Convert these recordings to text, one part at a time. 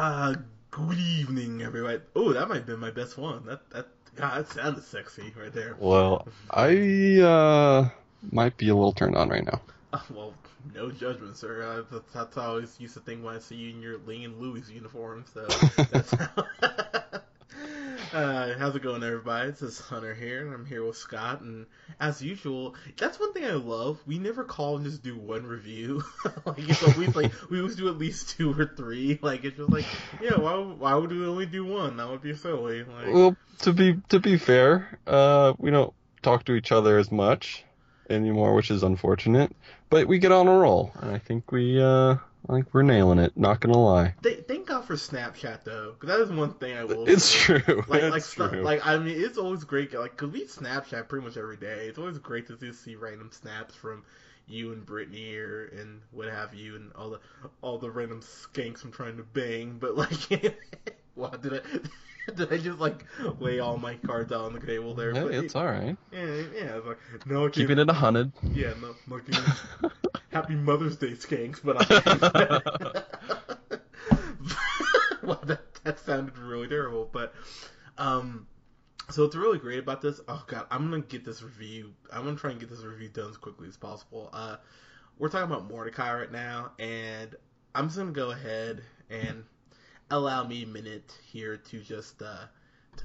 Uh, good evening, everybody. Oh, that might have been my best one. That that God, that sounded sexy right there. Well, I uh might be a little turned on right now. Uh, well, no judgment, sir. Uh, that's, that's how I always used to think when I see you in your Ling and Louis uniform. So that's how. uh, how's it going, everybody? This is Hunter here, and I'm here with Scott. And as usual, that's one thing I love. We never call and just do one review. like it's always like we always do at least two or three. Like it's just like, yeah, why why would we only do one? That would be silly. Like, Well, to be to be fair, uh, we don't talk to each other as much anymore, which is unfortunate. But we get on a roll, and I think we uh, I think we're nailing it. Not gonna lie, th- thank God for Snapchat though, because that is one thing I will. it's say. true. like it's like stuff, true. like I mean it's always great like because we Snapchat pretty much every day. It's always great to just see random snaps from you and Brittany or and what have you and all the all the random skanks I'm trying to bang. But like, wow, did I did I just like lay all my cards out on the table there? hey, it's all right. yeah, yeah. It's like no, Keeping it a hundred. Yeah, no, looking. Happy Mother's Day, skanks, but I. well, that, that sounded really terrible, but um, so what's really great about this? Oh god, I'm gonna get this review. I'm gonna try and get this review done as quickly as possible. Uh, we're talking about Mordecai right now, and I'm just gonna go ahead and allow me a minute here to just uh,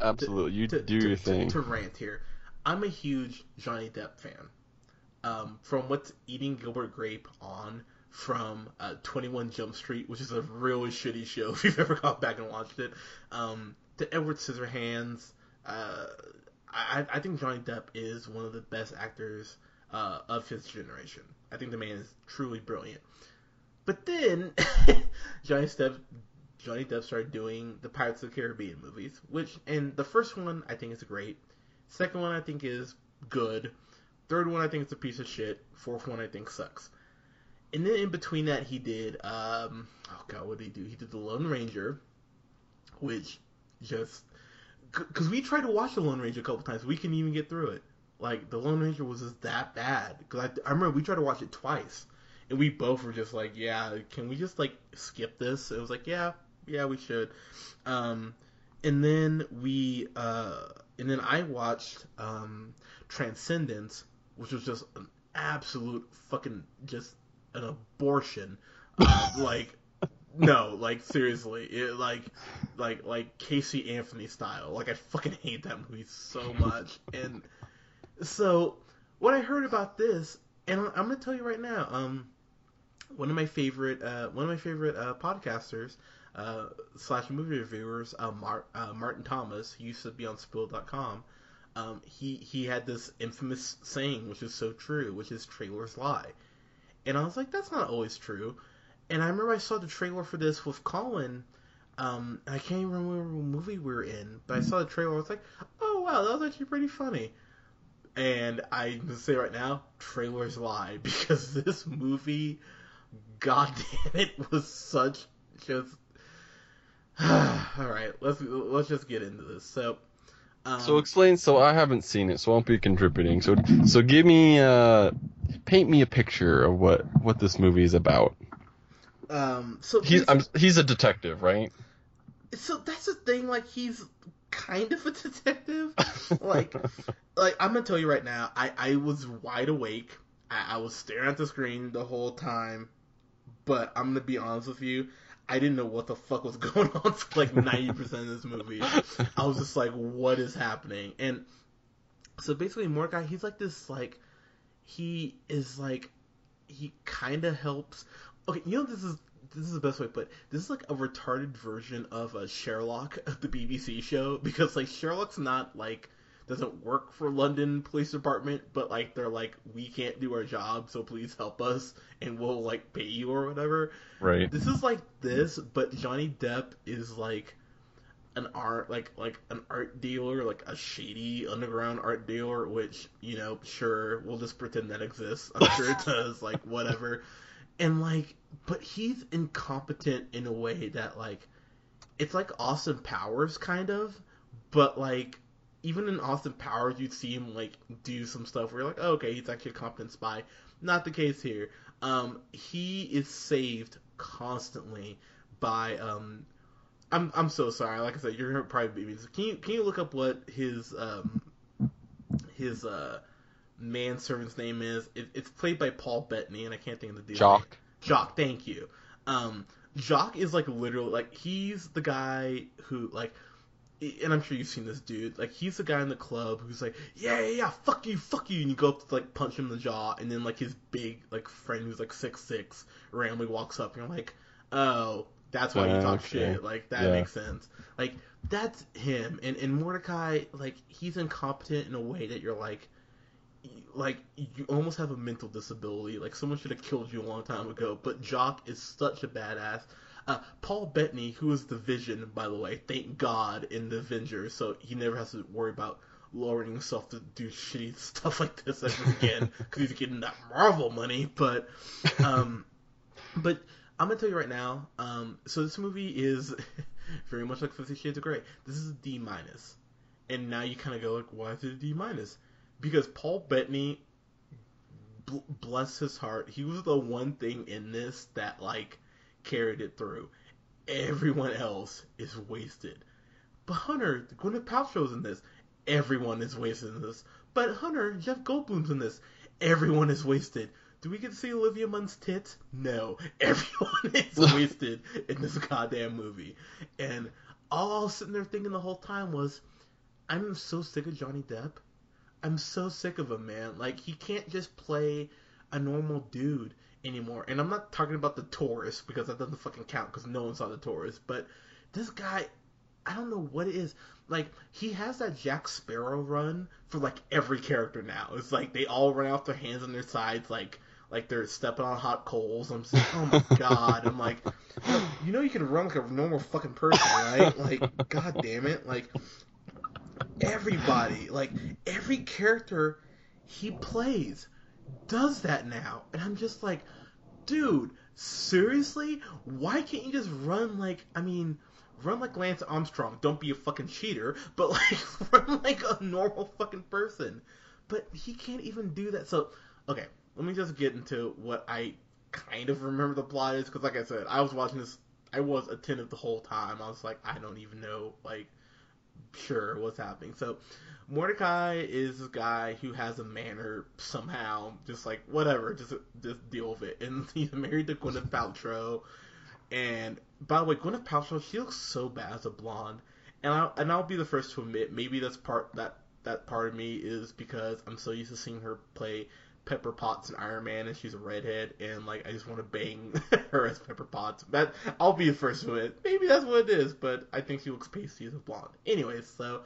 Absolutely, you to, do to- your to- thing. To, rant here, I'm a huge Johnny Depp fan. Um, from what's Eating Gilbert Grape on from uh, 21 Jump Street, which is a really shitty show if you've ever gone back and watched it, um, to Edward Scissorhands. Uh, I, I think Johnny Depp is one of the best actors uh, of his generation. I think the man is truly brilliant. But then Johnny Depp Johnny Depp started doing the Pirates of the Caribbean movies, which and the first one I think is great. Second one I think is good. Third one I think is a piece of shit. Fourth one I think sucks. And then in between that he did um oh god what did he do? He did the Lone Ranger, which just because we tried to watch the Lone Ranger a couple times, we couldn't even get through it. Like the Lone Ranger was just that bad. Because I, I remember we tried to watch it twice, and we both were just like, yeah, can we just like skip this? It was like, yeah, yeah, we should. Um, and then we, uh, and then I watched um, Transcendence, which was just an absolute fucking just an abortion. Uh, like, no, like seriously, it like, like, like Casey Anthony style. Like, I fucking hate that movie so much. And so, what I heard about this, and I'm gonna tell you right now, um, one of my favorite, uh, one of my favorite uh, podcasters uh, slash movie reviewers, uh, Mar- uh, Martin Thomas, used to be on Spill.com. Um, he he had this infamous saying, which is so true, which is trailers lie, and I was like, that's not always true. And I remember I saw the trailer for this with Colin. Um, I can't even remember what movie we were in, but I saw the trailer. I was like, oh wow, that was actually pretty funny. And I'm gonna say right now, trailers lie because this movie, god damn it, was such just. All right, let's let's just get into this. So, um, So explain. So I haven't seen it, so I won't be contributing. So so give me uh, paint me a picture of what what this movie is about. um, so He's I'm, he's a detective, right? so that's the thing. Like he's kind of a detective. like, like I'm gonna tell you right now. I I was wide awake. I, I was staring at the screen the whole time. But I'm gonna be honest with you. I didn't know what the fuck was going on for like 90% of this movie. I was just like, what is happening? And so basically, Mordecai, he's like this, like, he is like, he kind of helps. Okay, you know, this is this is the best way to put it. This is like a retarded version of a Sherlock, of the BBC show, because like Sherlock's not like doesn't work for London Police Department, but like they're like we can't do our job, so please help us, and we'll like pay you or whatever. right. This is like this, but Johnny Depp is like an art like like an art dealer, like a shady underground art dealer, which, you know, sure, we'll just pretend that exists. I'm sure it does, like whatever. And like but he's incompetent in a way that like it's like Austin Powers kind of, but like even in Austin Powers you'd see him like do some stuff where you're like, oh, okay, he's actually a competent spy. Not the case here. Um, he is saved constantly by um, I'm I'm so sorry. Like I said, you're gonna probably be Can you can you look up what his um his uh manservant's name is? It, it's played by Paul Bettany, and I can't think of the dude's Jock. Jock, thank you. Um, Jock is like literally like he's the guy who like. And I'm sure you've seen this dude. Like he's the guy in the club who's like, yeah, yeah, yeah, fuck you, fuck you, and you go up to like punch him in the jaw, and then like his big like friend who's like six six randomly walks up, and you're like, oh, that's why you Uh, talk okay. shit. Like that Yeah. makes sense. Like that's him. And and Mordecai, like he's incompetent in a way that you're like, like you almost have a mental disability. Like someone should have killed you a long time ago. But Jock is such a badass. Uh, Paul Bettany, who is the Vision, by the way, thank God in the Avengers, so he never has to worry about lowering himself to do shitty stuff like this ever again because he's getting that Marvel money. But um, but I'm gonna tell you right now. Um, so this movie is very much like Fifty Shades of Grey. This is a D minus, and now you kind of go like, why is it a D minus? Because Paul Bettany, bl- bless his heart, he was the one thing in this that like carried it through. Everyone else is wasted. But Hunter, Gwyneth Paltrow's in this. Everyone is wasted in this. But Hunter, Jeff Goldblum's in this. Everyone is wasted. Do we get to see Olivia Munn's tits? No. Everyone is wasted in this goddamn movie. And all I was sitting there thinking the whole time was, I'm so sick of Johnny Depp. I'm so sick of him, man. Like, he can't just play a normal dude anymore. And I'm not talking about the Tourist because that doesn't fucking count because no one saw the Tourist. But this guy, I don't know what it is. Like he has that Jack Sparrow run for like every character now. It's like they all run off their hands on their sides, like like they're stepping on hot coals. I'm just like, oh my god. I'm like, you know, you can run like a normal fucking person, right? Like, god damn it, like everybody, like every character he plays does that now, and I'm just like, dude, seriously? Why can't you just run like? I mean run like Lance Armstrong. Don't be a fucking cheater, but like run like a normal fucking person. But he can't even do that. So, okay, let me just get into what I kind of remember the plot is because, like I said, I was watching this. I was attentive the whole time. I was like, I don't even know, like, sure what's happening. So, Mordecai is this guy who has a manner somehow, just like whatever, just just deal with it. And he's married to Gwyneth Paltrow. And by the way, Gwyneth Paltrow, she looks so bad as a blonde. And I and I'll be the first to admit, maybe that's part that that part of me is because I'm so used to seeing her play Pepper Potts and Iron Man, and she's a redhead, and like I just want to bang her as Pepper Potts. That I'll be the first to admit. Maybe that's what it is, but I think she looks pasty as a blonde. Anyways, so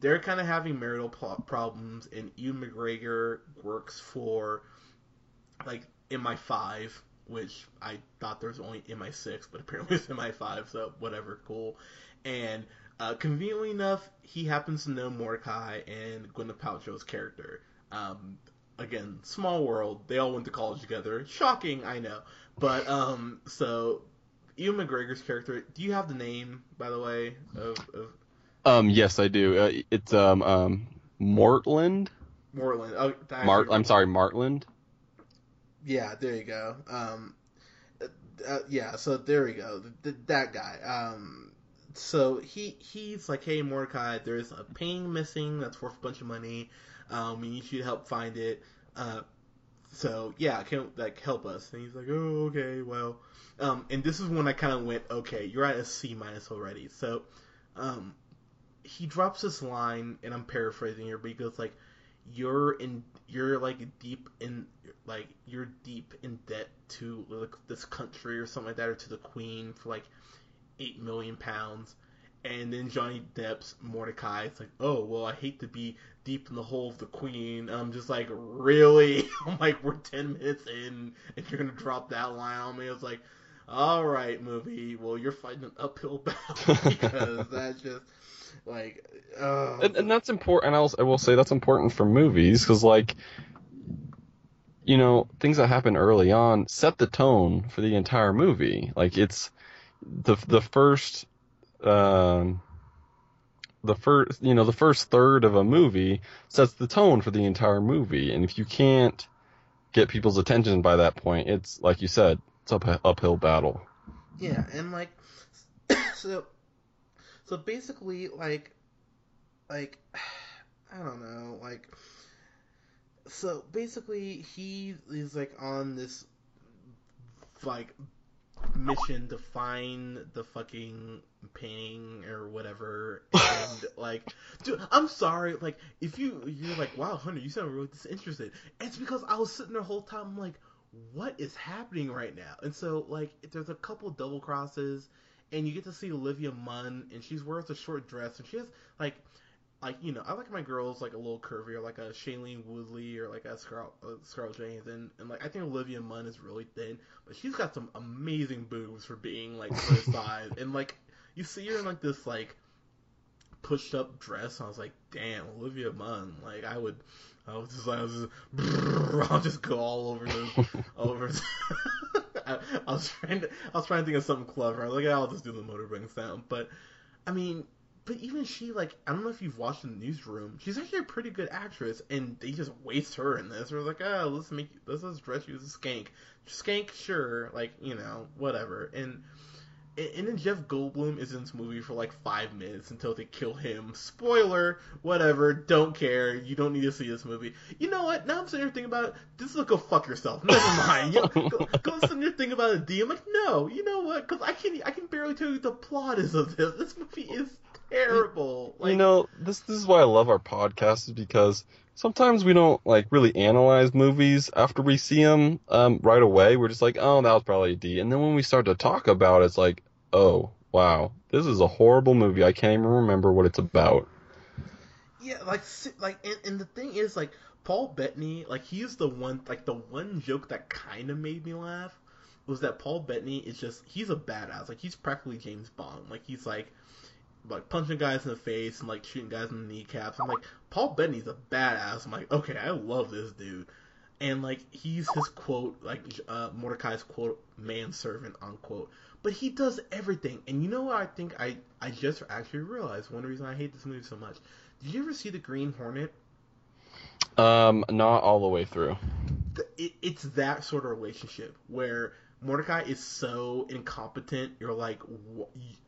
they're kind of having marital problems, and Ewan McGregor works for like MI5, which I thought there was only MI6, but apparently it's MI5, so whatever, cool. And uh, conveniently enough, he happens to know Mordecai and Gwyneth Paltrow's character. Um, again, small world. They all went to college together. Shocking, I know. But um, so Ewan McGregor's character. Do you have the name, by the way, of, of Um, yes, I do. Uh, it's um um Mortland. Moreland? Oh, Mart. I'm sorry, Martland. Yeah, there you go. Um, uh, uh, yeah, so there we go. Th- that guy. Um, so he he's like, hey Mordecai, there's a painting missing that's worth a bunch of money. Um, we need you to help find it. Uh, so yeah, can like help us? And he's like, oh okay, well. Um, and this is when I kind of went, okay, you're at a C minus already. So, um, he drops this line, and I'm paraphrasing here, but he goes like, "You're in, you're like deep in, like you're deep in debt to like this country or something like that, or to the Queen for like eight million pounds." And then Johnny Depp's Mordecai It's like, "Oh well, I hate to be deep in the hole of the Queen." I'm just like, "Really?" I'm like, "We're ten minutes in, and you're gonna drop that line on me?" I was like, "All right, movie. Well, you're fighting an uphill battle because that's just like, uh, and, and that's important. And I will say that's important for movies because, like, you know, things that happen early on set the tone for the entire movie. Like, it's the the first, um, the first, you know, the first third of a movie sets the tone for the entire movie. And if you can't get people's attention by that point, it's like you said, it's up uphill battle. Yeah, and like, so So basically, like, like, I don't know, like, so basically, he is like on this like mission to find the fucking painting or whatever and like dude i'm sorry like if you you're like wow hunter you sound really disinterested. It's because i was sitting there the whole time I'm like what is happening right now? And so like there's a couple double crosses and you get to see olivia munn and she's wearing a short dress and she has like like you know, I like my girls like a little curvier, like a Shailene Woodley or like a Scarlett, uh, Scarlett and, and like I think Olivia Munn is really thin, but she's got some amazing boobs for being like her size, and like you see her in like this like pushed up dress, and I was like, damn, Olivia Munn, like I would. I was just, like, I was just, brrr, I'll just go all over the, over. I, I was trying to, I was trying to think of something clever. I was like, I'll just do the motorbike sound. But, I mean, but even she, like, I don't know if you've watched the newsroom. She's actually a pretty good actress, and they just waste her in this. They're like, oh, let's make, you, let's just dress you as a skank. Skank, sure, like, you know, whatever. And and then Jeff Goldblum is in this movie for like five minutes until they kill him. Spoiler, whatever, don't care. You don't need to see this movie. You know what? Now I'm sitting here thinking about it. Just look, go fuck yourself. Never mind. You know, go, go sitting here thinking about a D. I'm like, no. You know what? Because I can I can barely tell you the plot is of this. This movie is terrible. Like, you know, this this is why I love our podcast is because sometimes we don't like really analyze movies after we see them um, right away. We're just like, oh, that was probably a D. And then when we start to talk about it, it's like, oh, wow, this is a horrible movie. I can't even remember what it's about. Yeah, like, like, and, and the thing is, like, Paul Bettany, like, he's the one, like, the one joke that kind of made me laugh was that Paul Bettany is just, he's a badass. Like, he's practically James Bond. Like, he's like, like punching guys in the face and like shooting guys in the kneecaps. I'm like, Paul Bettany's a badass. I'm like, okay, I love this dude. And like he's his quote, like uh, Mordecai's quote, manservant unquote. But he does everything. And you know what I think I I just actually realized one reason I hate this movie so much. Did you ever see the Green Hornet? Um, not all the way through. It, it's that sort of relationship where Mordecai is so incompetent. You're like,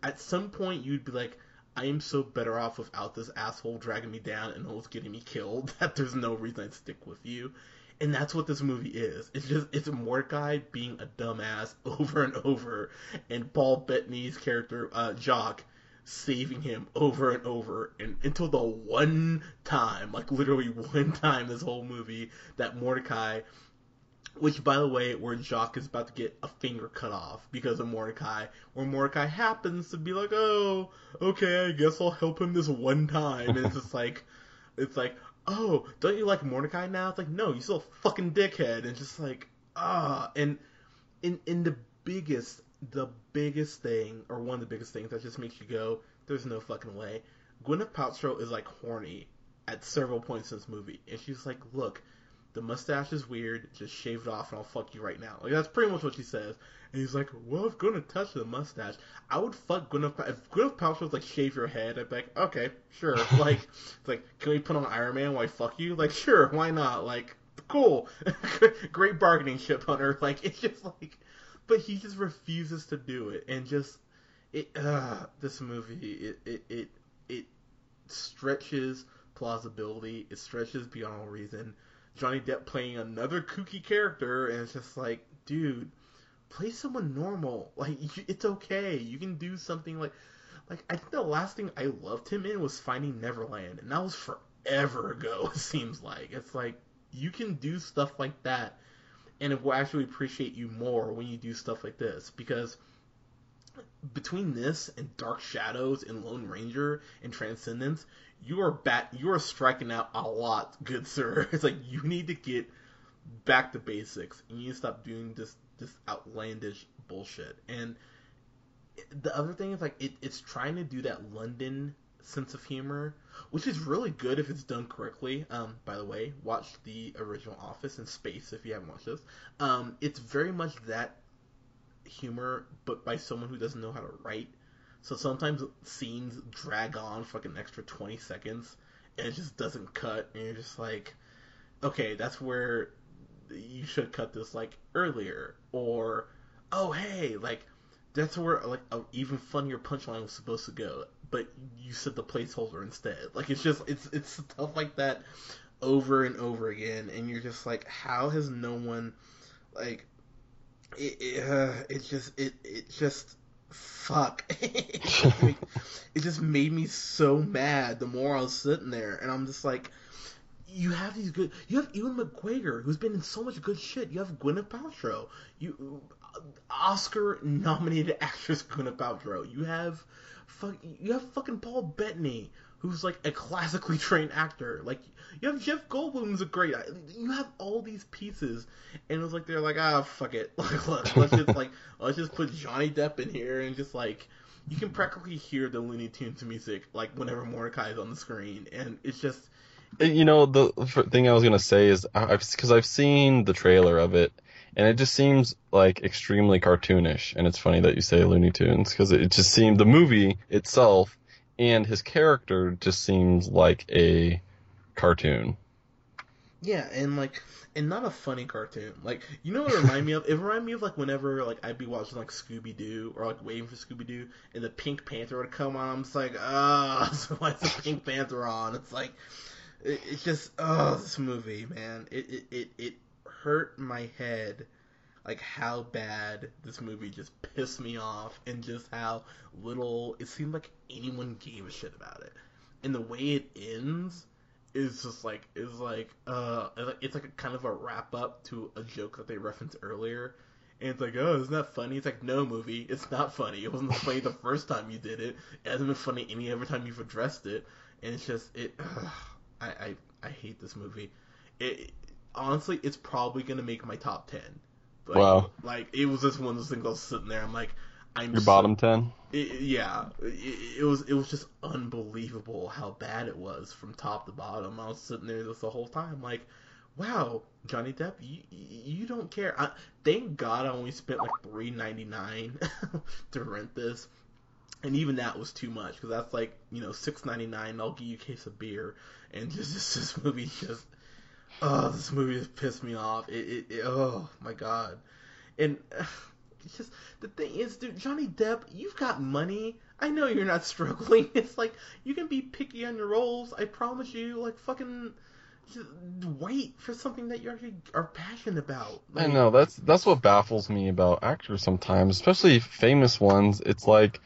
at some point you'd be like, I am so better off without this asshole dragging me down and almost getting me killed that there's no reason I'd stick with you. And that's what this movie is. It's just it's Mordecai being a dumbass over and over, and Paul Bettany's character uh, Jock saving him over and over, and until the one time, like literally one time, this whole movie that Mordecai which, by the way, where Jock is about to get a finger cut off because of Mordecai, where Mordecai happens to be like, "Oh, okay, I guess I'll help him this one time," and it's just like, it's like, "Oh, don't you like Mordecai now?" It's like, "No, you still a fucking dickhead," and just like, ah, and in in the biggest, the biggest thing, or one of the biggest things that just makes you go, "There's no fucking way." Gwyneth Paltrow is like horny at several points in this movie, and she's like, "Look." The mustache is weird. Just shave it off and I'll fuck you right now. Like that's pretty much what she says. And he's like, well, if gonna touch the mustache, I would fuck Gwyneth. If Gwyneth Paltrow was like, shave your head, I'd be like, okay, sure. like, it's like, can we put on Iron Man while I fuck you? Like, sure, why not? Like, cool, great bargaining chip, Hunter. Like, it's just like, but he just refuses to do it, and just it. Uh, this movie, it it it it stretches plausibility. It stretches beyond all reason Johnny Depp playing another kooky character, and it's just like, dude, play someone normal. Like, it's okay. You can do something like, like I think the last thing I loved him in was Finding Neverland, and that was forever ago. It seems like it's like you can do stuff like that, and it will actually appreciate you more when you do stuff like this because between this and Dark Shadows and Lone Ranger and Transcendence, you are bat you are striking out a lot, good sir. It's like you need to get back to basics and you need to stop doing this this outlandish bullshit. And the other thing is like it, it's trying to do that London sense of humor, which is really good if it's done correctly. Um, by the way, watch the original Office in space if you haven't watched this. Um, it's very much that humor, but by someone who doesn't know how to write. So sometimes scenes drag on for like an extra 20 seconds and it just doesn't cut and you're just like, okay, that's where you should cut this like earlier or oh hey, like that's where like an even funnier punchline was supposed to go. but you said the placeholder instead. Like it's just it's it's stuff like that over and over again, and you're just like, how has no one like it? It, uh, it just it it just fuck. it, just made, it just made me so mad. The more I was sitting there, and I'm just like. You have these good. You have Ewan McGregor, who's been in so much good shit. You have Gwyneth Paltrow. You Oscar nominated actress Gwyneth Paltrow. You have fuck you have fucking Paul Bettany, who's like a classically trained actor. Like you have Jeff Goldblum, who's a great. You have all these pieces, and it was like they're like, ah, fuck it, like let's just like let's just put Johnny Depp in here and just like you can practically hear the Looney Tunes music like whenever Mordecai is on the screen, and it's just. You know the thing I was gonna say is because I've seen the trailer of it, and it just seems like extremely cartoonish. And it's funny that you say Looney Tunes because it just seemed the movie itself and his character just seems like a cartoon. Yeah, and like, and not a funny cartoon. Like, you know what it reminded me of? It reminded me of like whenever like I'd be watching like Scooby Doo or like waiting for Scooby Doo, and the Pink Panther would come on. I'm just like, ah, so why's the Pink Panther on? It's like, it, it's just, oh, this movie, man. It it it, it hurt my head like how bad this movie just pissed me off and just how little it seemed like anyone gave a shit about it. And the way it ends is just like is like uh it's like a kind of a wrap up to a joke that they referenced earlier. And it's like, oh, isn't that funny? It's like, no, movie, it's not funny. It wasn't funny the first time you did it. It hasn't been funny any other time you've addressed it. And it's just, it. Ugh, I, I, I hate this movie. It, honestly, it's probably gonna make my top ten. Like, wow. Like it was just one of those things I was sitting there. I'm like, I'm your so, bottom ten. It, yeah, it, it, was it was just unbelievable how bad it was from top to bottom. I was sitting there just the whole time like, wow, Johnny Depp, you you don't care. I, thank God I only spent like three ninety nine to rent this. And even that was too much because that's like you know six ninety nine. I'll give you a case of beer, and just this, this movie just oh, this movie just pissed me off. It, it, it oh my god, and uh, it's just the thing is, dude, Johnny Depp, you've got money. I know you're not struggling. It's like you can be picky on your roles. I promise you. Like fucking. wait for something that you actually are passionate about. Like, I know that's that's what baffles me about actors sometimes, especially famous ones. It's like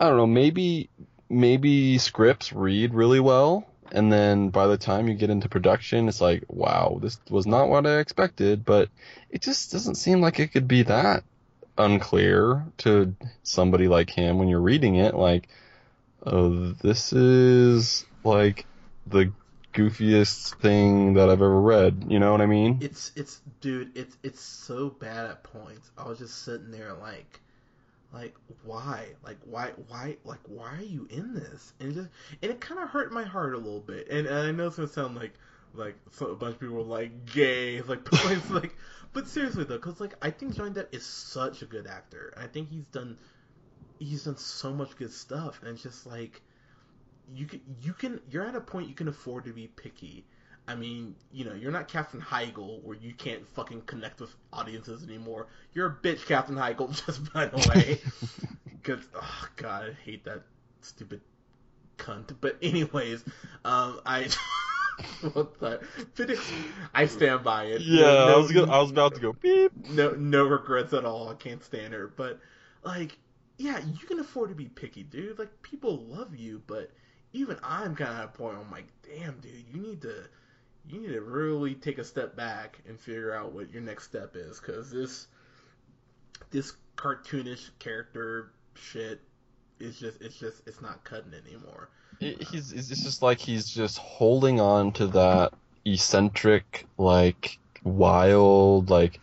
I don't know, maybe maybe scripts read really well, and then by the time you get into production, it's like, wow, this was not what I expected, but it just doesn't seem like it could be that unclear to somebody like him when you're reading it, like, oh, this is like the goofiest thing that I've ever read. You know what I mean? It's it's dude, it's it's so bad at points. I was just sitting there like like why? Like why why like why are you in this? And it just and it kind of hurt my heart a little bit. And, and i know it's gonna sound like like so a bunch of people were like gay like but it's like but seriously though because like i think johnny depp is such a good actor. I think he's done he's done so much good stuff and it's just like you can you can you're at a point you can afford to be picky I mean, you know, you're not Katherine Heigl where you can't fucking connect with audiences anymore. You're a bitch, Katherine Heigl, just by the way. Because, oh god, I hate that stupid cunt. But anyways, um, I. what the? I stand by it. Yeah, no, I was gonna, I was about to go beep. No, no regrets at all. I can't stand her. But like, yeah, you can afford to be picky, dude. Like people love you, but even I'm kind of at a point. where I'm like, damn, dude, you need to you need to really take a step back and figure out what your next step is because this this cartoonish character shit is just it's just it's not cutting anymore. he's it's just like he's just holding on to that eccentric like wild like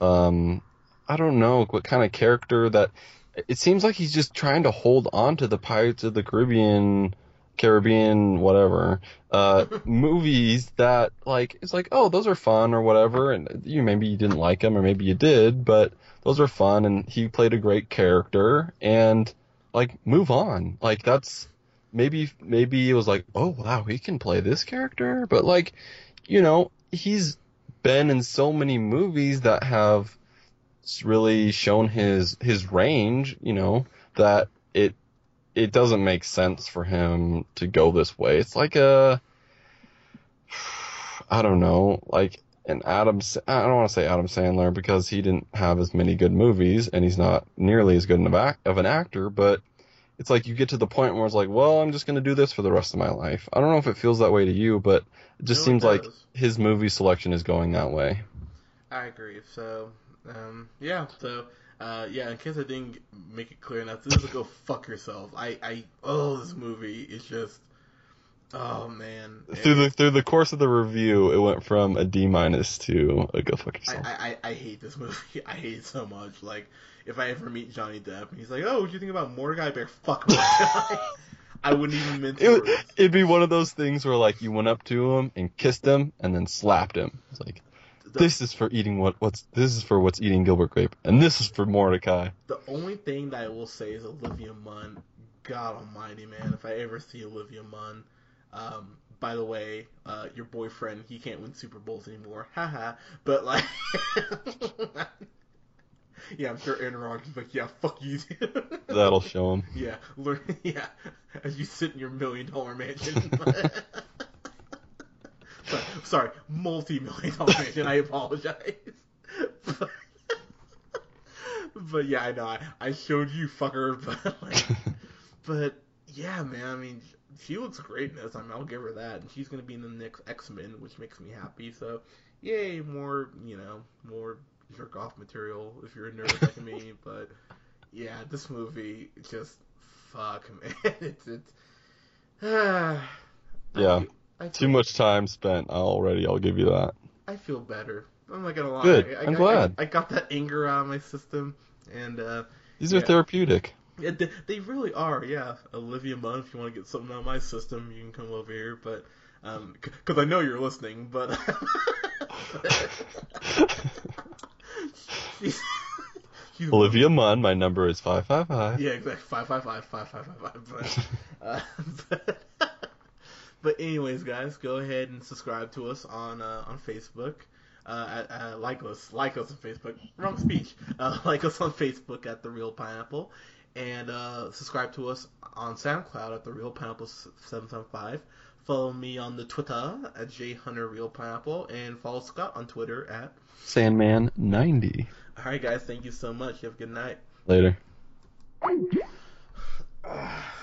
um I don't know what kind of character that it seems like he's just trying to hold on to the Pirates of the Caribbean Caribbean, whatever, uh, movies that like it's like, oh, those are fun or whatever, and you maybe you didn't like them or maybe you did, but those are fun, and he played a great character, and like move on, like that's maybe maybe it was like, oh wow, he can play this character, but like, you know, he's been in so many movies that have really shown his his range, you know, that it it doesn't make sense for him to go this way. It's like a, I don't know, like an Adam. I don't want to say Adam Sandler because he didn't have as many good movies and he's not nearly as good of an actor, but it's like you get to the point where it's like, well, I'm just going to do this for the rest of my life. I don't know if it feels that way to you, but it just seems like his movie selection is going that way. I agree. So, um, yeah. So, uh, yeah. In case I didn't make it clear enough, this is a go fuck yourself. I, I, oh, this movie is just, oh man. Through the through the course of the review, it went from a D minus to a go fuck yourself. I, I, I hate this movie. I hate it so much. Like, if I ever meet Johnny Depp and he's like, "Oh, what do you think about Mordecai Bear?" Fuck Mordecai. I wouldn't even mince it. It'd be one of those things where like you went up to him and kissed him and then slapped him. It's like, the, this is for eating what what's this is for what's eating Gilbert Grape, and this is for Mordecai. The only thing that I will say is Olivia Munn. God Almighty, man! If I ever see Olivia Munn, um, by the way, uh, your boyfriend he can't win Super Bowls anymore, haha. But like. Yeah, I'm sure Aaron Rodgers is like, yeah, fuck you. That'll show him. Yeah, learn, yeah, as you sit in your million dollar mansion. sorry, sorry multi million dollar mansion. I apologize. But, but yeah, I know. I, I showed you, fucker. But like, but yeah, man. I mean, she looks great in this. I mean, I'll give her that. And she's gonna be in the next X Men, which makes me happy. So, yay, more, you know, more jerk off material if you're a nerd like me. But yeah, this movie just fuck man. It's it's uh, yeah. I, I Too much time spent already. I'll give you that. I feel better. I'm not gonna lie. Good. I, I'm glad. I, got that anger out of my system, and uh, these are therapeutic. Yeah, they, they, really are. Yeah, Olivia Munn. If you want to get something out of my system, you can come over here. But because um, I know you're listening, but. Olivia Munn, my number is five five five. Yeah, exactly five five five five five five five. But, uh, but, but anyways, guys, go ahead and subscribe to us on uh, on Facebook. Uh, uh, like us, like us on Facebook. Wrong speech. Uh, like us on Facebook at the Real Pineapple, and uh, subscribe to us on SoundCloud at the Real Pineapple seven seven five. Follow me on the Twitter at jhunterrealpineapple, and follow Scott on Twitter at Sandman90. All right, guys. Thank you so much. You have a good night. Later.